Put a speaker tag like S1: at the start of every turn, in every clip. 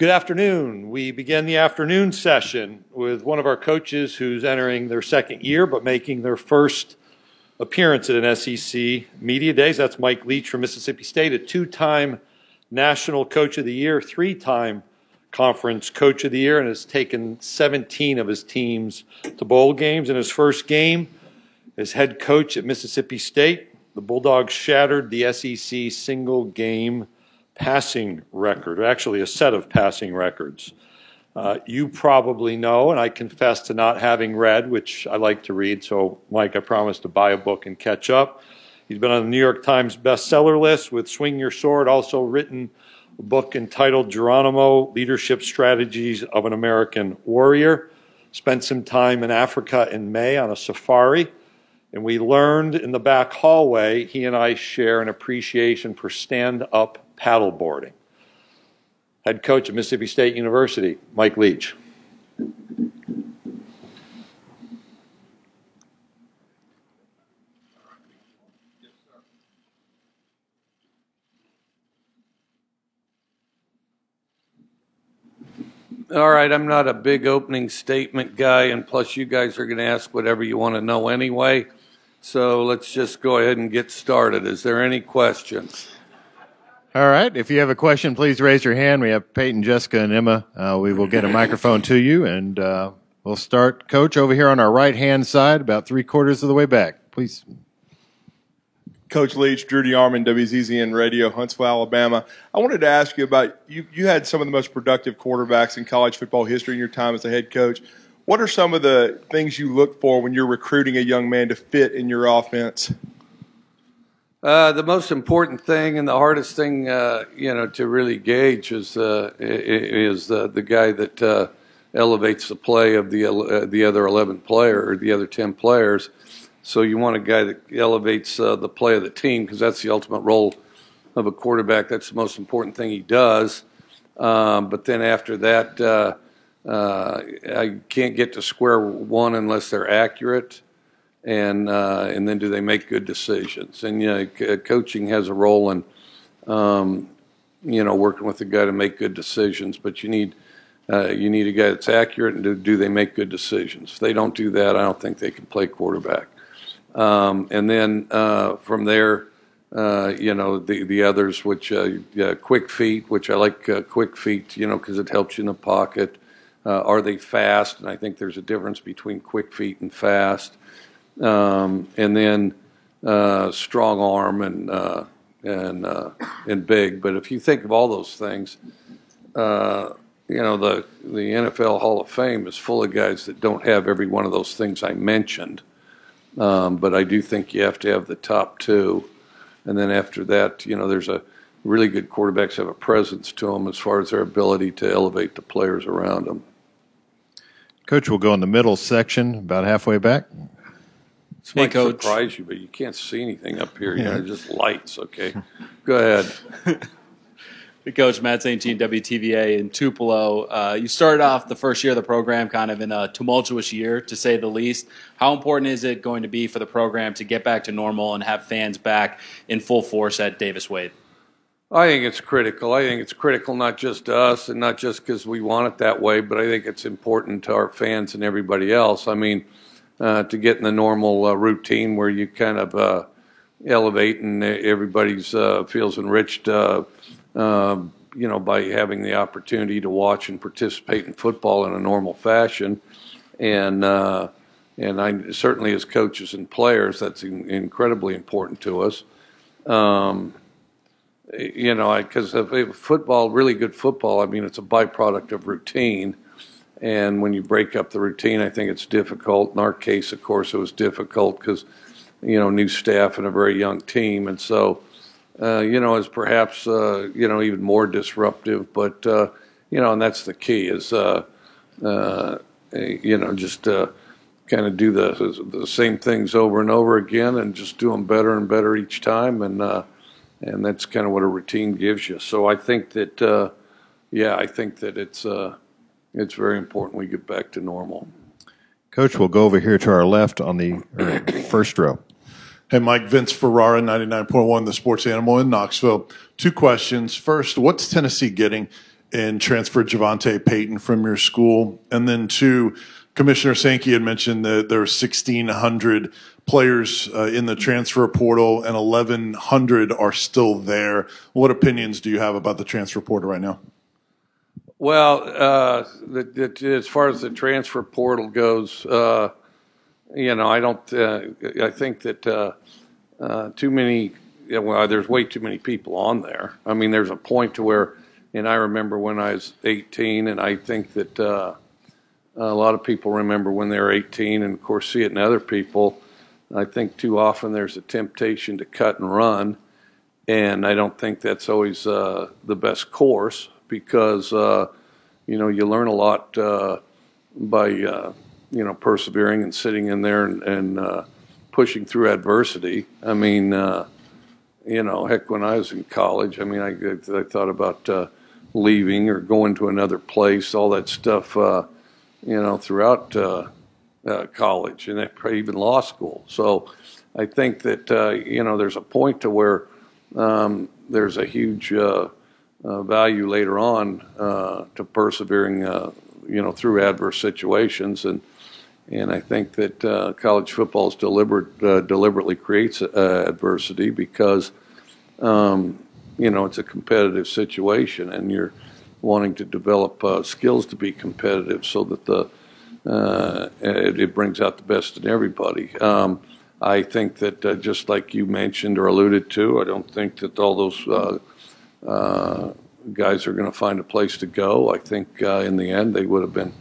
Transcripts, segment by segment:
S1: Good afternoon. We begin the afternoon session with one of our coaches who's entering their second year but making their first appearance at an SEC Media Days. That's Mike Leach from Mississippi State, a two time National Coach of the Year, three time Conference Coach of the Year, and has taken 17 of his teams to bowl games. In his first game as head coach at Mississippi State, the Bulldogs shattered the SEC single game passing record, or actually a set of passing records. Uh, you probably know, and I confess to not having read, which I like to read. So, Mike, I promised to buy a book and catch up. He's been on the New York Times bestseller list with Swing Your Sword, also written a book entitled Geronimo Leadership Strategies of an American Warrior. Spent some time in Africa in May on a safari, and we learned in the back hallway he and I share an appreciation for stand up paddleboarding. Head coach at Mississippi State University, Mike Leach.
S2: All right, I'm not a big opening statement guy, and plus, you guys are going to ask whatever you want to know anyway. So let's just go ahead and get started. Is there any questions?
S3: All right. If you have a question, please raise your hand. We have Peyton, Jessica, and Emma. Uh, we will get a microphone to you, and uh, we'll start, Coach, over here on our right hand side, about three quarters of the way back. Please.
S4: Coach Leach, Drew DeArmond, WZZN Radio, Huntsville, Alabama. I wanted to ask you about you. You had some of the most productive quarterbacks in college football history in your time as a head coach. What are some of the things you look for when you're recruiting a young man to fit in your offense?
S2: Uh, the most important thing and the hardest thing, uh, you know, to really gauge is uh, is the guy that uh, elevates the play of the uh, the other eleven player or the other ten players. So you want a guy that elevates uh, the play of the team because that's the ultimate role of a quarterback. That's the most important thing he does. Um, but then after that, I can't get to square one unless they're accurate and uh, and then do they make good decisions? And you know, c- coaching has a role in um, you know working with the guy to make good decisions, but you need uh, you need a guy that's accurate and do, do they make good decisions? If they don't do that, I don't think they can play quarterback. Um, and then uh, from there. Uh, you know the the others, which uh, quick feet, which I like uh, quick feet, you know, because it helps you in the pocket. Are they fast? And I think there's a difference between quick feet and fast um, and then uh, strong arm and uh, and uh, and big. But if you think of all those things, uh, you know the the NFL Hall of Fame is full of guys that don't have every one of those things I mentioned. Um, but I do think you have to have the top two, and then after that, you know, there's a really good quarterbacks have a presence to them as far as their ability to elevate the players around them.
S3: Coach, we'll go in the middle section, about halfway back.
S2: This hey, might Coach. surprise you, but you can't see anything up here. You know, just lights. Okay, go ahead.
S5: hey, Coach Matt St. Jean, WTVA in Tupelo. Uh, you started off the first year of the program kind of in a tumultuous year, to say the least. How important is it going to be for the program to get back to normal and have fans back in full force at Davis Wade?
S2: I think it's critical. I think it's critical not just to us and not just because we want it that way, but I think it's important to our fans and everybody else. I mean, uh, to get in the normal uh, routine where you kind of uh, elevate and everybody's uh, feels enriched, uh, um, you know, by having the opportunity to watch and participate in football in a normal fashion, and and I certainly as coaches and players, that's in, incredibly important to us. Um, you know, because football, really good football, I mean, it's a byproduct of routine and when you break up the routine, I think it's difficult. In our case, of course, it was difficult because, you know, new staff and a very young team. And so, uh, you know, is perhaps, uh, you know, even more disruptive. But, uh, you know, and that's the key is, uh, uh, you know, just uh, kind of do the, the same things over and over again and just do them better and better each time. And, and that's kind of what a routine gives you. So I think that, yeah, I think that it's, it's very important we get back to normal.
S3: Coach, we'll go over here to our left on the first row.
S6: Hey, Mike, Vince Ferrara, 99.1, the sports animal in Knoxville. Two questions. First, what's Tennessee getting in transfer JaVonta Payton from your school? And then two, Commissioner Sankey had mentioned that there are 1,600 players uh, in the transfer portal and 1,100 are still there. What opinions do you have about the transfer portal right now?
S2: Well, uh, the, the, as far as the transfer portal goes, uh, you know, I don't. Uh, I think that uh, uh, too many. Well, there's way too many people on there. I mean, there's a point to where, and I remember when I was 18, and I think that uh, a lot of people remember when they were 18, and of course see it in other people. I think too often there's a temptation to cut and run, and I don't think that's always the best course because uh, you know you learn a lot uh, by uh, you know persevering and sitting in there and, and uh, pushing through adversity. I mean, uh, you know, heck, when I was in college, I mean, I, I thought about leaving or going to another place, all that stuff. you know, throughout college and even law school. So I think that you know there's a point to where um, there's a huge uh, value later on uh, to persevering, uh, you know, through adverse situations. And and I think that uh, college football is deliberate, uh, deliberately creates uh, adversity because, um, you know, it's a competitive situation, and you're wanting to develop skills to be competitive so that the it, it, brings out the best in everybody. Um, I think that just like you mentioned or alluded to, I don't think that all those uh, guys are going to find a place to go. I think uh, in the end they would have been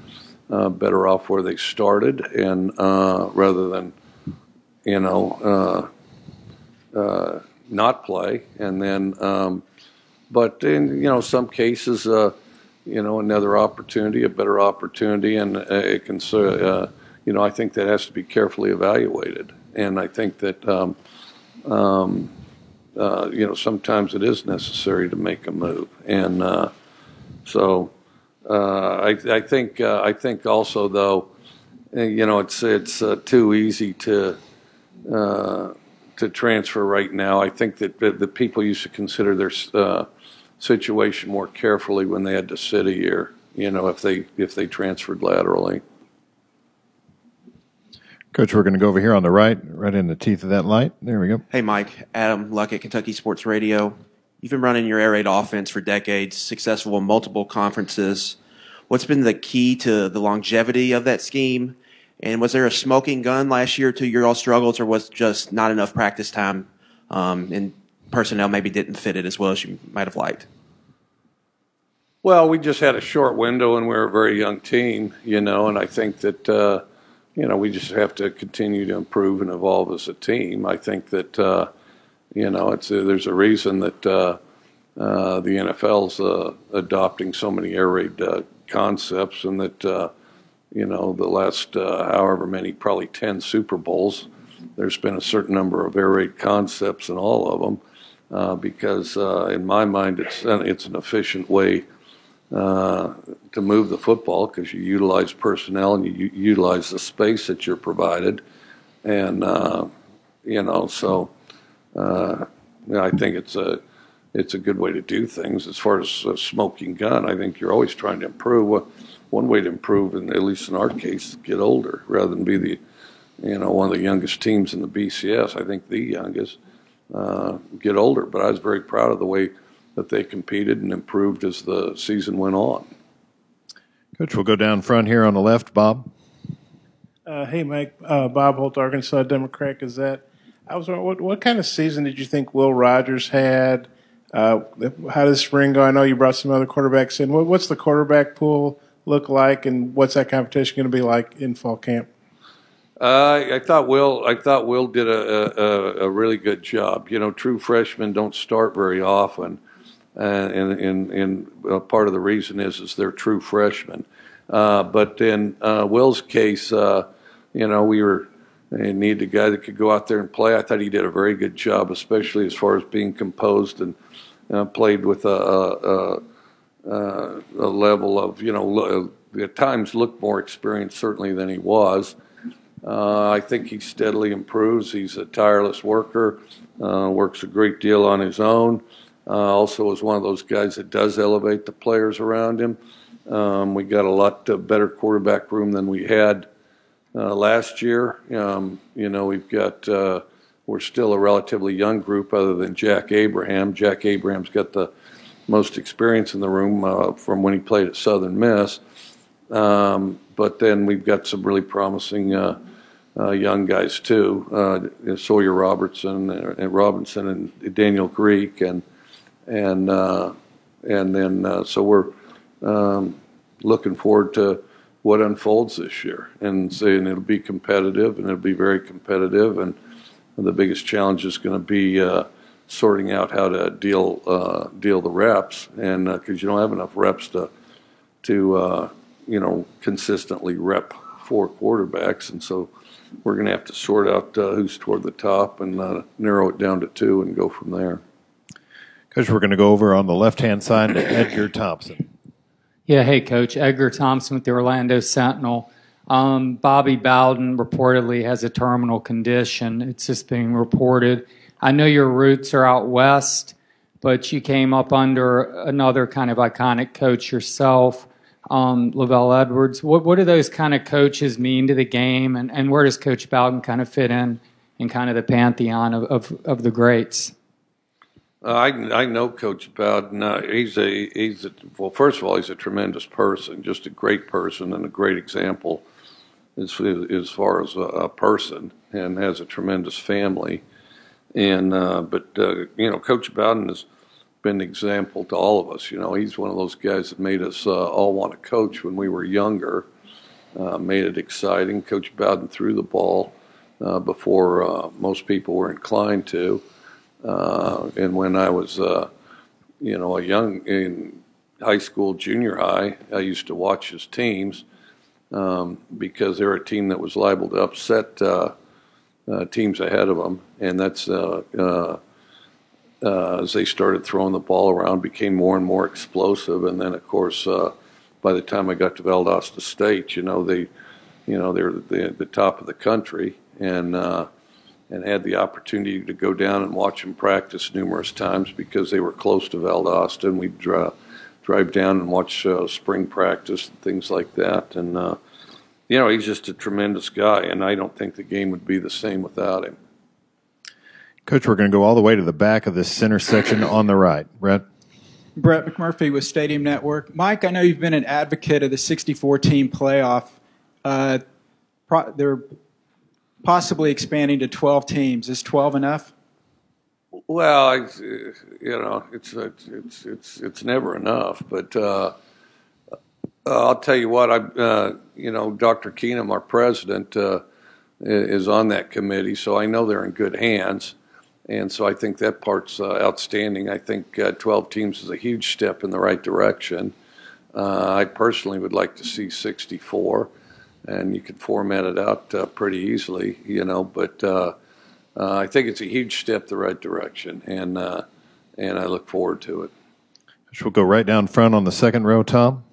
S2: uh, better off where they started, and uh, rather than you know not play, and then. Um, but in you know some cases, you know another opportunity, a better opportunity, and it can. you know, I think that has to be carefully evaluated, and I think that. Um, um, uh, you know, sometimes it is necessary to make a move. And uh, so uh, I, I, think uh, I think also though, eh, you know, it's it's uh, too easy to to transfer right now. I think that the, people used to consider their situation more carefully when they had to sit a year. You know, if they if they transferred laterally.
S3: Coach, we're going to go over here on the right, right in the teeth of that light. There we go.
S7: Hey, Mike. Adam Luck at Kentucky Sports Radio. You've been running your air raid offense for decades, successful in multiple conferences. What's been the key to the longevity of that scheme? And was there a smoking gun last year to your all struggles, or was just not enough practice time um, and personnel maybe didn't fit it as well as you might have liked?
S2: Well, we just had a short window and we are a very young team, you know, and I think that. Uh, you know, we just have to continue to improve and evolve as a team. I think that, uh, you know, it's a, there's a reason that uh, uh, the NFL's uh, adopting so many air raid uh, concepts, and that, uh, you know, the last however many, probably 10 Super Bowls, there's been a certain number of air raid concepts in all of them. because in my mind, it's it's an efficient way uh, to move the football because you utilize personnel and you utilize the space that you're provided, and uh, you know so uh, I think it's a it's a good way to do things. As far as a smoking gun, I think you're always trying to improve. One way to improve, and at least in our case, get older rather than be the you know one of the youngest teams in the BCS. I think the youngest uh, get older, but I was very proud of the way that they competed and improved as the season went on.
S3: Coach, we'll go down front here on the left. Bob.
S8: Uh, hey, Mike. Uh, Bob Holt, Arkansas Democrat Gazette. I was wondering, what, what kind of season did you think Will Rogers had? Uh, how does spring go? I know you brought some other quarterbacks in. What, what's the quarterback pool look like, and what's that competition going to be like in fall camp?
S2: Uh, I thought Will. I thought Will did a, a, a, really good job. You know, true freshmen don't start very often, uh, and and, and uh, part of the reason is is they're true freshmen. Uh, but in Will's case, you know, we were and needed a guy that could go out there and play. I thought he did a very good job, especially as far as being composed and uh, played with a, a, a, a, level of, you know, at times looked more experienced certainly than he was. Uh, I think he steadily improves. He's a tireless worker, uh, works a great deal on his own. Uh, also, is one of those guys that does elevate the players around him. Um, we got a lot uh, better quarterback room than we had uh, last year. Um, you know, we've got uh, we're still a relatively young group, other than Jack Abraham. Jack Abraham's got the most experience in the room uh, from when he played at Southern Miss. Um, but then we've got some really promising young guys too, Sawyer Robertson and Robinson and Daniel Greek and and uh, and then uh, so we're um, looking forward to what unfolds this year and saying it'll be competitive and it'll be very competitive. And the biggest challenge is going to be uh, sorting out how to deal uh, deal the reps. And because uh, you don't have enough reps to to uh, you know consistently rep four quarterbacks. And so we're going to have to sort out who's toward the top and narrow it down to two and go from there.
S3: Coach, we're going to go over on the left hand side to Edgar Thompson.
S9: Yeah, hey, Coach. Edgar Thompson with the Orlando Sentinel. Um, Bobby Bowden reportedly has a terminal condition. It's just being reported. I know your roots are out west, but you came up under another kind of iconic coach yourself um, LaVell Edwards. What, what do those kind of coaches mean to the game, and, and where does Coach Bowden kind of fit in in kind of the pantheon of, of, of the greats?
S2: Uh, I, I know Coach Bowden. Uh, he's a he's a, well. First of all, he's a tremendous person, just a great person and a great example as as far as a, a person, and has a tremendous family. And uh, but uh, you know, Coach Bowden has been an example to all of us. You know, he's one of those guys that made us uh, all want to coach when we were younger. Uh, made it exciting. Coach Bowden threw the ball before most people were inclined to. Uh, and when I was, uh, you know, a young in high school, junior high, I used to watch his teams um, because they're a team that was liable to upset uh, teams ahead of them, and that's uh, as they started throwing the ball around, became more and more explosive. And then, of course, uh, by the time I got to Valdosta State, you know, they, you know, they're the, the top of the country, and uh, and had the opportunity to go down and watch them practice numerous times because they were close to Valdosta, and we'd drive drive down and watch uh, spring practice and things like that. And uh, you know, he's just a tremendous guy, and I don't think the game would be the same without him.
S3: Coach, we're going to go all the way to the back of this center section on the right. Brett?
S10: Brett McMurphy with Stadium Network. Mike, I know you've been an advocate of the 64 team playoff. Uh, pro- they're possibly expanding to 12 teams. Is 12 enough?
S2: Well, I, you know, it's, it's, it's, it's never enough. But uh, I'll tell you what, I, uh, you know, Dr. Keenum, our president, uh, is on that committee, so I know they're in good hands. And so I think that part's uh, outstanding. I think uh, 12 teams is a huge step in the right direction. Uh, I personally would like to see 64, and you could format it out uh, pretty easily, you know. But uh, uh, I think it's a huge step the right direction, and and I look forward to it.
S3: We'll go right down front on the second row, Tom.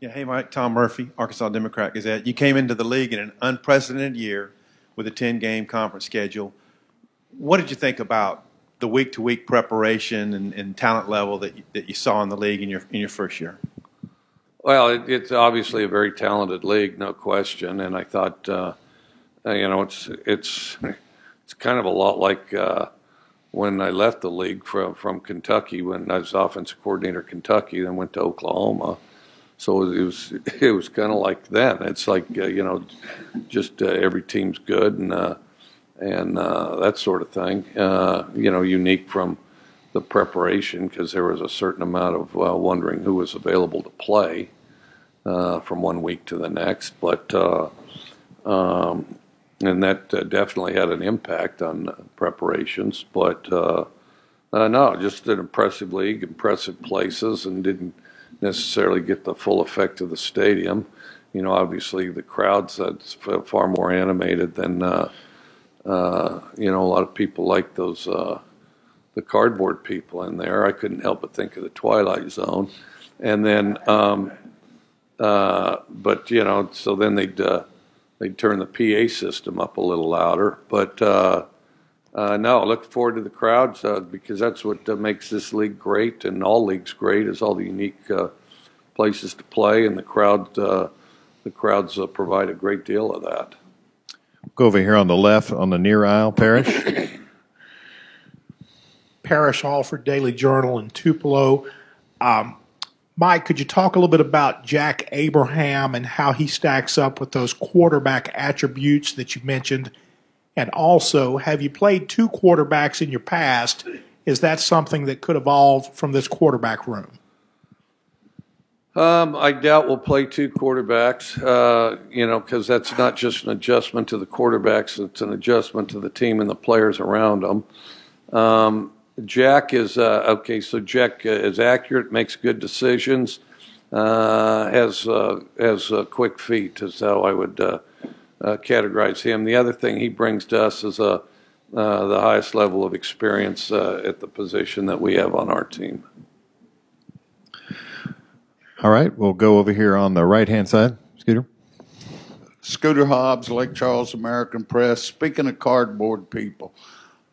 S11: Yeah, hey, Mike. Tom Murphy, Arkansas Democrat Gazette. You came into the league in an unprecedented year with a 10 game conference schedule what did you think about the week to week preparation and, and, talent level that you, that you saw in the league in your in your first year?
S2: Well, it, it's obviously a very talented league, no question. And I thought, uh, you know, it's it's it's kind of a lot like uh, when I left the league from from Kentucky when I was offensive coordinator at Kentucky, then went to Oklahoma. So it was it was kind of like then. It's like uh, you know, just uh, every team's good and uh, and uh, that sort of thing. Uh, you know, unique from the preparation because there was a certain amount of uh, wondering who was available to play uh, from one week to the next. But uh, um, and that uh, definitely had an impact on preparations. But no, just an impressive league, impressive places, and didn't necessarily get the full effect of the stadium. You know, obviously the crowds that's far more animated than uh, you know, a lot of people like those uh, the cardboard people in there. I couldn't help but think of the Twilight Zone, and then, um, uh, but you know, so then they'd uh, they'd turn the PA system up a little louder. But uh, uh, no, I look forward to the crowds uh, because that's what uh, makes this league great and all leagues great is all the unique places to play and the crowd. The crowds provide a great deal of that.
S3: Go over here on the left on the near aisle, Parrish.
S12: Parrish Alford Daily Journal in Tupelo. Um, Mike, could you talk a little bit about Jack Abraham and how he stacks up with those quarterback attributes that you mentioned? And also, have you played two quarterbacks in your past? Is that something that could evolve from this quarterback room?
S2: Um, I doubt we'll play two quarterbacks, uh, you know, because that's not just an adjustment to the quarterbacks, it's an adjustment to the team and the players around them. Um, Jack is, uh, okay, so Jack is accurate, makes good decisions, uh, has, uh, has uh, quick feet, is how I would uh, uh, categorize him. The other thing he brings to us is uh, uh, the highest level of experience uh, at the position that we have on our team.
S3: All right, we'll go over here on the right hand side. Scooter.
S13: Scooter Hobbs, Lake Charles American Press. Speaking of cardboard people,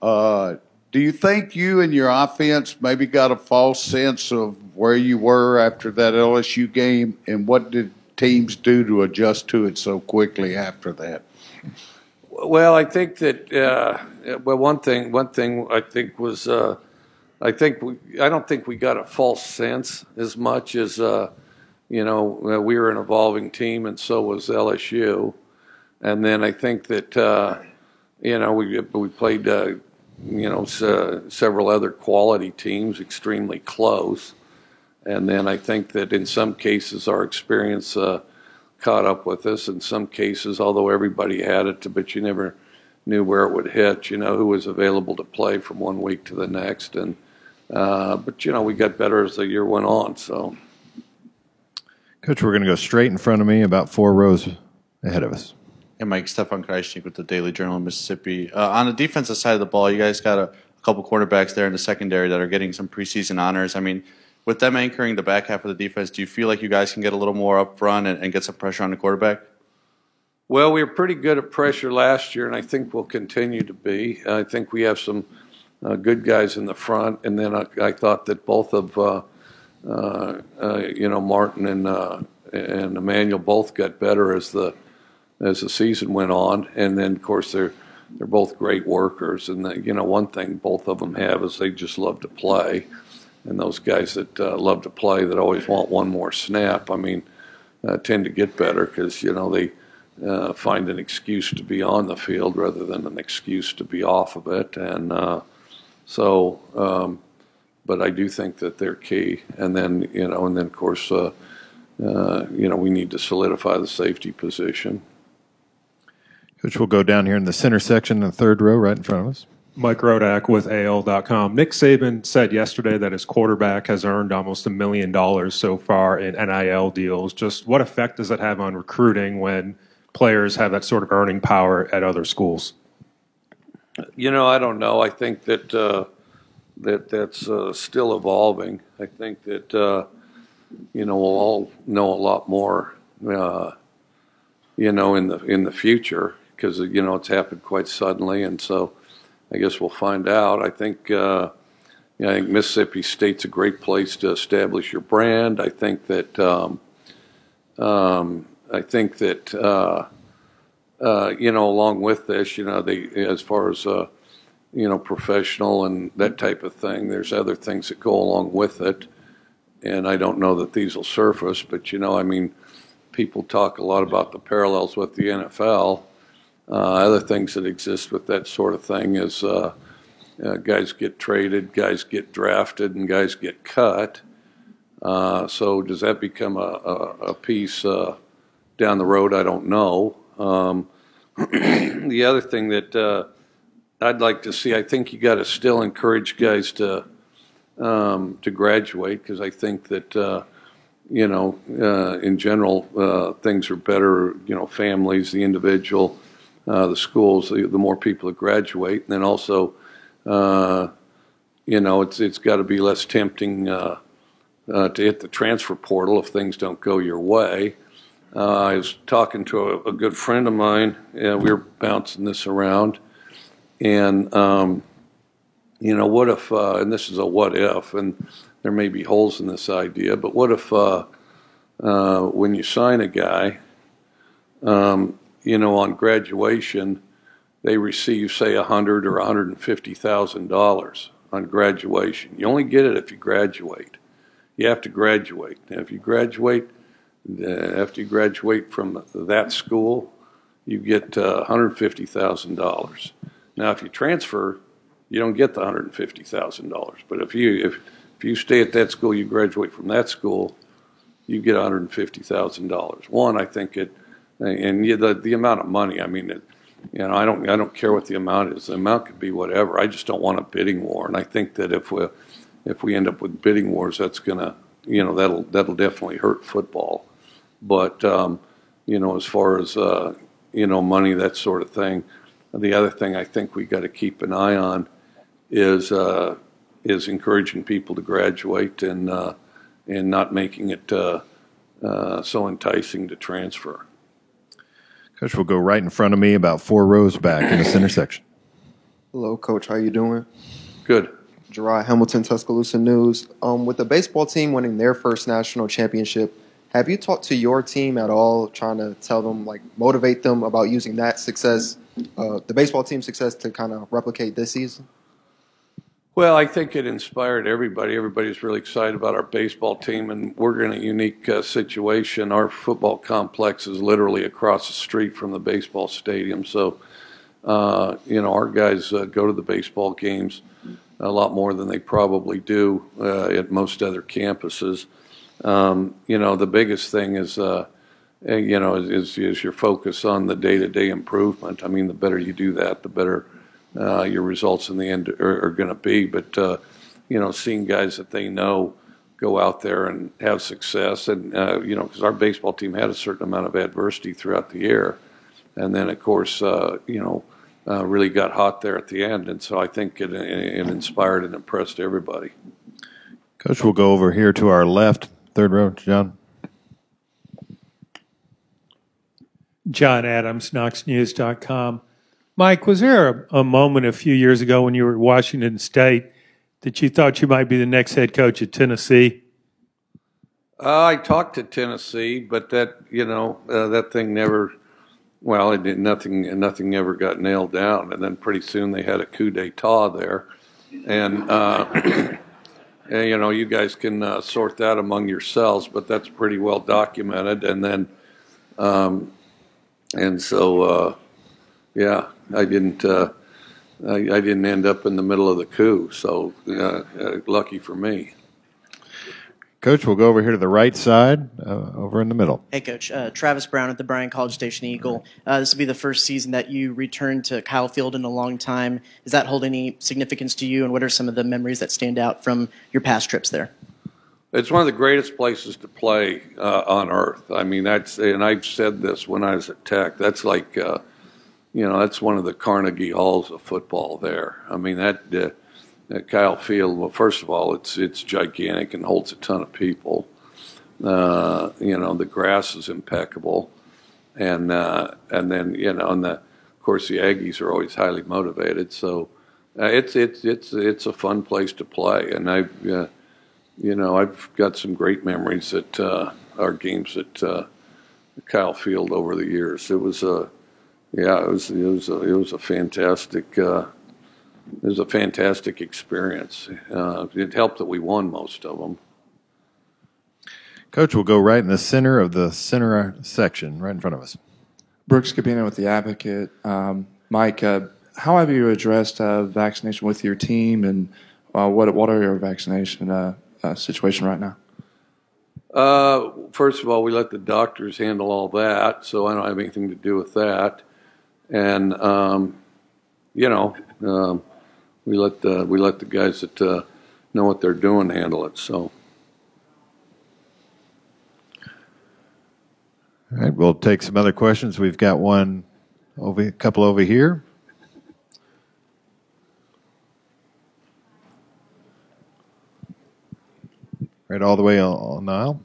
S13: uh, do you think you and your offense maybe got a false sense of where you were after that LSU game, and what did teams do to adjust to it so quickly after that?
S2: Well, I think that uh, well, one thing, one thing I think was, uh, I think we, I don't think we got a false sense as much as, uh, you know, uh, we were an evolving team, and so was LSU, and then I think that, uh, you know, we we played, uh, you know, s- several other quality teams extremely close, and then I think that in some cases our experience. Uh, caught up with us in some cases, although everybody had it, but you never knew where it would hit, you know, who was available to play from one week to the next. And, uh, but, you know, we got better as the year went on. So,
S3: Coach, we're going to go straight in front of me, about four rows ahead of us.
S14: Hey, Mike, Stefan Krajisnik with the Daily Journal of Mississippi. Uh, on the defensive side of the ball, you guys got a, a couple quarterbacks there in the secondary that are getting some preseason honors. I mean, with them anchoring the back half of the defense, do you feel like you guys can get a little more up front and, and get some pressure on the quarterback?
S2: well, we were pretty good at pressure last year, and I think we'll continue to be. I think we have some uh, good guys in the front, and then I, I thought that both of, uh, uh, uh, you know, Martin and uh, and Emmanuel both got better as the as the season went on, and then of course they're they're both great workers, and the, you know one thing both of them have is they just love to play, and those guys that uh, love to play that always want one more snap, I mean, uh, tend to get better because you know they uh, find an excuse to be on the field rather than an excuse to be off of it, and uh, so. Um, but I do think that they're key, and then you know, and then of course, uh, uh, you know, we need to solidify the safety position.
S3: Coach, we'll go down here in the center section, in the third row, right in front of us.
S15: Mike Rodak with AL.com. Nick Saban said yesterday that his quarterback has earned almost a million dollars so far in NIL deals. Just what effect does that have on recruiting when players have that sort of earning power at other schools?
S2: You know, I don't know. I think that uh, that that's uh, still evolving. I think that uh, you know we'll all know a lot more. Uh, you know, in the in the future, because you know it's happened quite suddenly, and so I guess we'll find out. I think. Uh, you know, I think Mississippi State's a great place to establish your brand. I think that um, um, I think that uh, uh, you know, along with this, you know, the as far as uh, you know, professional and that type of thing, there's other things that go along with it. And I don't know that these will surface, but you know, I mean, people talk a lot about the parallels with the NFL. Uh, other things that exist with that sort of thing is uh, uh, guys get traded, guys get drafted, and guys get cut. So does that become a, a, a piece down the road? I don't know. Um, the other thing that I'd like to see, I think you got to still encourage guys to um, to graduate because I think that uh, you know uh, in general uh, things are better. You know, families, the individual, uh, the schools, the, the more people that graduate, and then also uh, you know it's it's got to be less tempting uh, uh, to hit the transfer portal if things don't go your way. Uh, I was talking to a, a good friend of mine. and we were bouncing this around, and um, you know, what if? And this is a what if, and there may be holes in this idea, but what if when you sign a guy, um, you know, on graduation, they receive say a hundred or a hundred and fifty thousand dollars on graduation. You only get it if you graduate. You have to graduate. If you graduate, uh, after you graduate from that school, you get uh, $150,000. Now, if you transfer, you don't get the $150,000. But if you if if you stay at that school, you graduate from that school, you get $150,000. One, I think it, and the the amount of money. I mean, it, you know, I don't I don't care what the amount is. The amount could be whatever. I just don't want a bidding war. And I think that if we if we end up with bidding wars, that's gonna you know that'll that'll definitely hurt football. But um, you know, as far as uh, you know, money that sort of thing. The other thing I think we got to keep an eye on is uh, is encouraging people to graduate and uh, and not making it uh, uh, so enticing to transfer.
S3: Coach will go right in front of me, about four rows back in the center section.
S16: Hello, Coach. How you doing?
S2: Good.
S16: Gerard Hamilton, Tuscaloosa News. Um, with the baseball team winning their first national championship, have you talked to your team at all, trying to tell them, like, motivate them about using that success, uh, the baseball team's success, to kind of replicate this season?
S2: Well, I think it inspired everybody. Everybody's really excited about our baseball team, and we're in a unique uh, situation. Our football complex is literally across the street from the baseball stadium. So, uh, you know, our guys uh, go to the baseball games a lot more than they probably do uh, at most other campuses. Um, you know, the biggest thing is, uh, you know, is, is your focus on the day to day improvement. I mean, the better you do that, the better uh, your results in the end are, are going to be. But uh, you know, seeing guys that they know go out there and have success, and uh, you know, because our baseball team had a certain amount of adversity throughout the year, and then of course, uh, you know, uh, really got hot there at the end, and so I think it, it inspired and impressed everybody.
S3: Coach, we'll go over here to our left, third row, John.
S17: John Adams, KnoxNews.com. Mike, was there a, a, moment a few years ago when you were at Washington State that you thought you might be the next head coach at Tennessee?
S2: Uh, I talked to Tennessee, but that you know uh, that thing never. Well, it did nothing. Nothing ever got nailed down, and then pretty soon they had a coup d'état there, and, uh, you know you guys can uh, sort that among yourselves, but that's pretty well documented. And then, um, and so uh, yeah, I didn't. Uh, I, I, didn't end up in the middle of the coup, so uh, uh, lucky for me.
S3: Coach, we'll go over here to the right side, uh, over in the middle.
S18: Hey, Coach. Uh, Travis Brown at the Bryan College Station Eagle. Uh, this will be the first season that you return to Kyle Field in a long time. Does that hold any significance to you, and what are some of the memories that stand out from your past trips there?
S2: It's one of the greatest places to play uh, on earth. I mean, that's, and I've said this when I was at Tech. That's like you know, that's one of the Carnegie halls of football there. I mean, that, uh, that Kyle Field, well, first of all, it's, it's gigantic and holds a ton of people. Uh, you know, the grass is impeccable. And, uh, and then, you know, and the, of course, the Aggies are always highly motivated. So uh, it's, it's, it's, it's a fun place to play. And I've, uh, you know, I've got some great memories at uh, our games at Kyle Field over the years. It was a, yeah, it was it was a, it was a fantastic uh, it was a fantastic experience. Uh, it helped that we won most of them.
S3: Coach will go right in the center of the center section, right in front of us.
S19: Brooks Kubena with the Advocate. Um, Mike, uh, how have you addressed uh, vaccination with your team, and uh, what what are your vaccination uh, situation right now?
S2: first of all, we let the doctors handle all that, so I don't have anything to do with that and um, you know um, we let the we let the guys that uh, know what they're doing handle it. So.
S3: All right, we'll take some other questions. We've got one over, a couple over here. Right all the way on the aisle.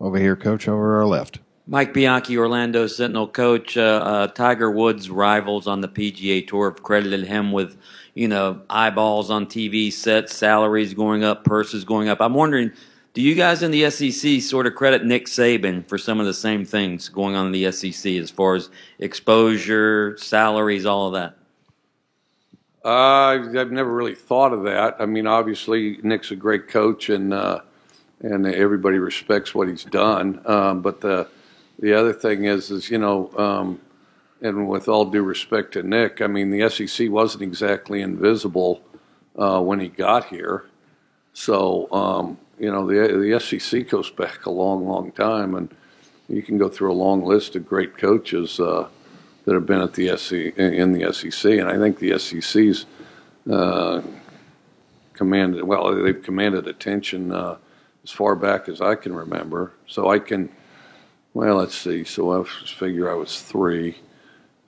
S3: Over here, coach, over our left.
S20: Mike Bianchi, Orlando Sentinel coach. Uh, uh, Tiger Woods' rivals on the PGA Tour have credited him with, you know, eyeballs on TV sets, salaries going up, purses going up. I'm wondering, do you guys in the SEC sort of credit Nick Saban for some of the same things going on in the SEC as far as exposure, salaries, all of that?
S2: Uh, I've never really thought of that. I mean, obviously Nick's a great coach, and uh, and everybody respects what he's done. Um, but the the other thing is, is you know, um, and with all due respect to Nick, I mean, the SEC wasn't exactly invisible uh, when he got here. So um, you know, the the SEC goes back a long, long time, and you can go through a long list of great coaches. Uh, that have been at the SEC in the SEC, and I think the SEC's uh, commanded well. They've commanded attention uh, as far back as I can remember. So I can, well, let's see. So I figure I was three.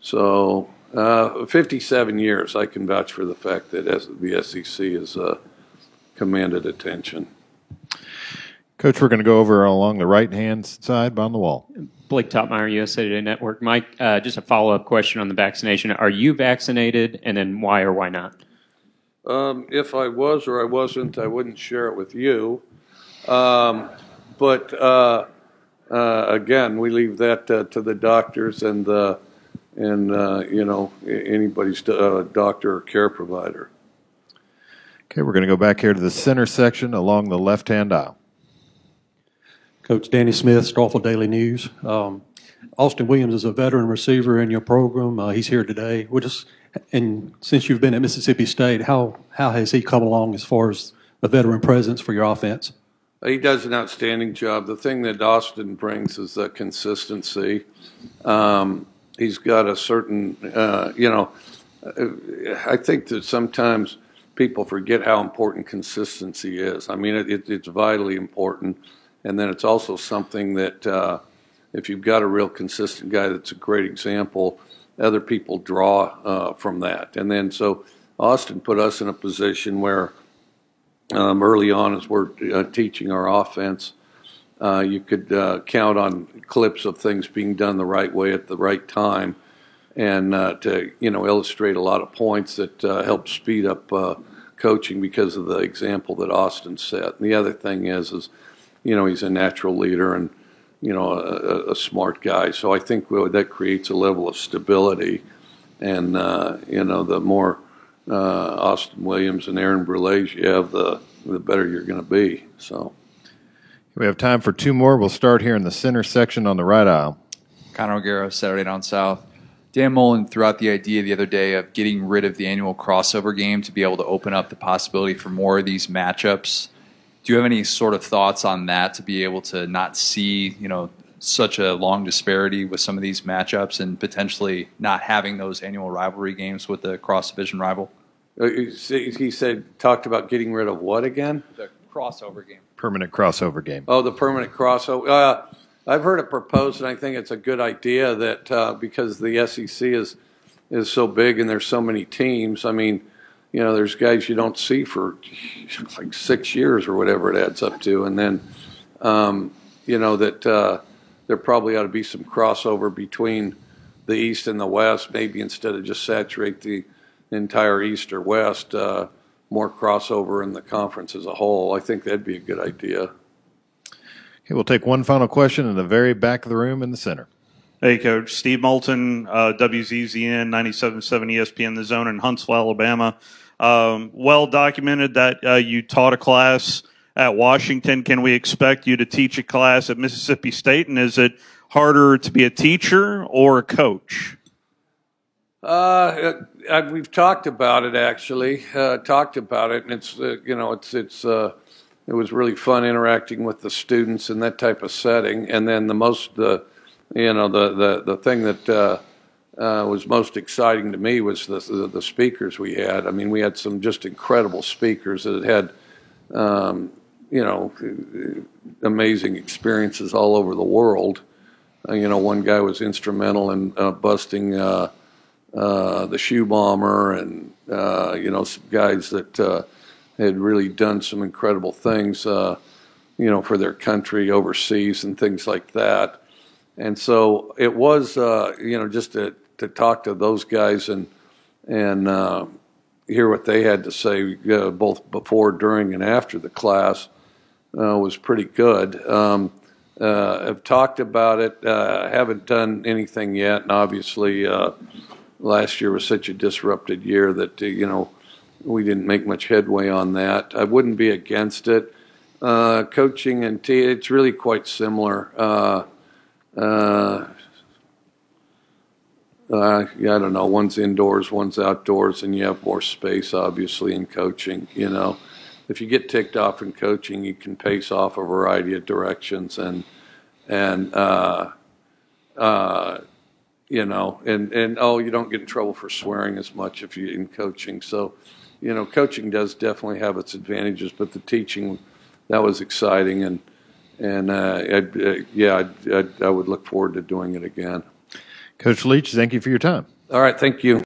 S2: So uh, 57 years, I can vouch for the fact that the SEC has uh, commanded attention.
S3: Coach, we're going to go over along the right hand side on the wall.
S21: Blake Toppmeyer, USA Today Network. Mike, uh, just a follow up question on the vaccination. Are you vaccinated, and then why or why not?
S2: Um, if I was or I wasn't, I wouldn't share it with you. Um, but uh, uh, again, we leave that uh, to the doctors and uh, and uh, you know anybody's doctor or care provider.
S3: Okay, we're going to go back here to the center section along the left hand aisle.
S22: Coach Danny Smith, Starkville Daily News. Um, Austin Williams is a veteran receiver in your program. Uh, he's here today. we just, and since you've been at Mississippi State, how how has he come along as far as a veteran presence for your offense?
S2: He does an outstanding job. The thing that Austin brings is the consistency. Um, he's got a certain, uh, you know, I think that sometimes people forget how important consistency is. I mean, it, it's vitally important. And then it's also something that uh, if you've got a real consistent guy that's a great example, other people draw uh, from that. And then so Austin put us in a position where um, early on, as we're uh, teaching our offense, uh, you could uh, count on clips of things being done the right way at the right time, and uh, to you know illustrate a lot of points that help speed up coaching because of the example that Austin set. And the other thing is is you know, he's a natural leader and, you know, a, a smart guy. So I think that creates a level of stability. And, uh, you know, the more uh, Austin Williams and Aaron Brulés you have, the, the better you're going to be. So
S3: we have time for two more. We'll start here in the center section on the right aisle.
S23: Conor O'Gara, Saturday Down South. Dan Mullen threw out the idea the other day of getting rid of the annual crossover game to be able to open up the possibility for more of these matchups do you have any sort of thoughts on that to be able to not see, you know, such a long disparity with some of these matchups and potentially not having those annual rivalry games with the cross division rival?
S2: Uh, he said talked about getting rid of what again?
S23: The crossover game.
S3: Permanent crossover game.
S2: Oh, the permanent crossover. Uh, I've heard it proposed, and I think it's a good idea that uh, because the SEC is is so big and there's so many teams. I mean, you know, there's guys you don't see for like six years or whatever it adds up to, and then, um, you know, that uh, there probably ought to be some crossover between the East and the West, maybe instead of just saturate the entire East or West, uh, more crossover in the conference as a whole. I think that'd be a good idea.
S3: Okay, we'll take one final question in the very back of the room in the center.
S24: Hey, Coach. Steve Moulton, uh, WZZN, 97.7 ESPN The Zone in Huntsville, Alabama. Um, well documented that uh, you taught a class at Washington. Can we expect you to teach a class at Mississippi State? And is it harder to be a teacher or a coach?
S2: Uh, uh, we've talked about it actually. Uh, talked about it, and it's uh, you know it's it's uh, it was really fun interacting with the students in that type of setting. And then the most the you know the the the thing that uh, uh, was most exciting to me was the, the, the speakers we had. I mean, we had some just incredible speakers that had, um, you know, amazing experiences all over the world. Uh, you know, one guy was instrumental in uh, busting uh, uh, the shoe bomber, and uh, you know, some guys that had really done some incredible things, you know, for their country overseas and things like that and so it was uh, you know just to to talk to those guys and and uh, hear what they had to say uh, both before, during, and after the class uh, was pretty good. Um, uh, I've talked about it. Uh, haven't done anything yet, and obviously, uh, last year was such a disrupted year that uh, you know we didn't make much headway on that. I wouldn't be against it. Coaching and t- it's really quite similar. Uh, I don't know. One's indoors, one's outdoors, and you have more space, obviously, in coaching. You know, if you get ticked off in coaching, you can pace off a variety of directions, and and uh, uh, you know, and and oh, you don't get in trouble for swearing as much if you're in coaching. So, you know, coaching does definitely have its advantages, but the teaching that was exciting, and and uh, I'd, uh, yeah, I'd, I'd, I would look forward to doing it again.
S3: Coach Leach, thank you for your time.
S2: All right, thank you.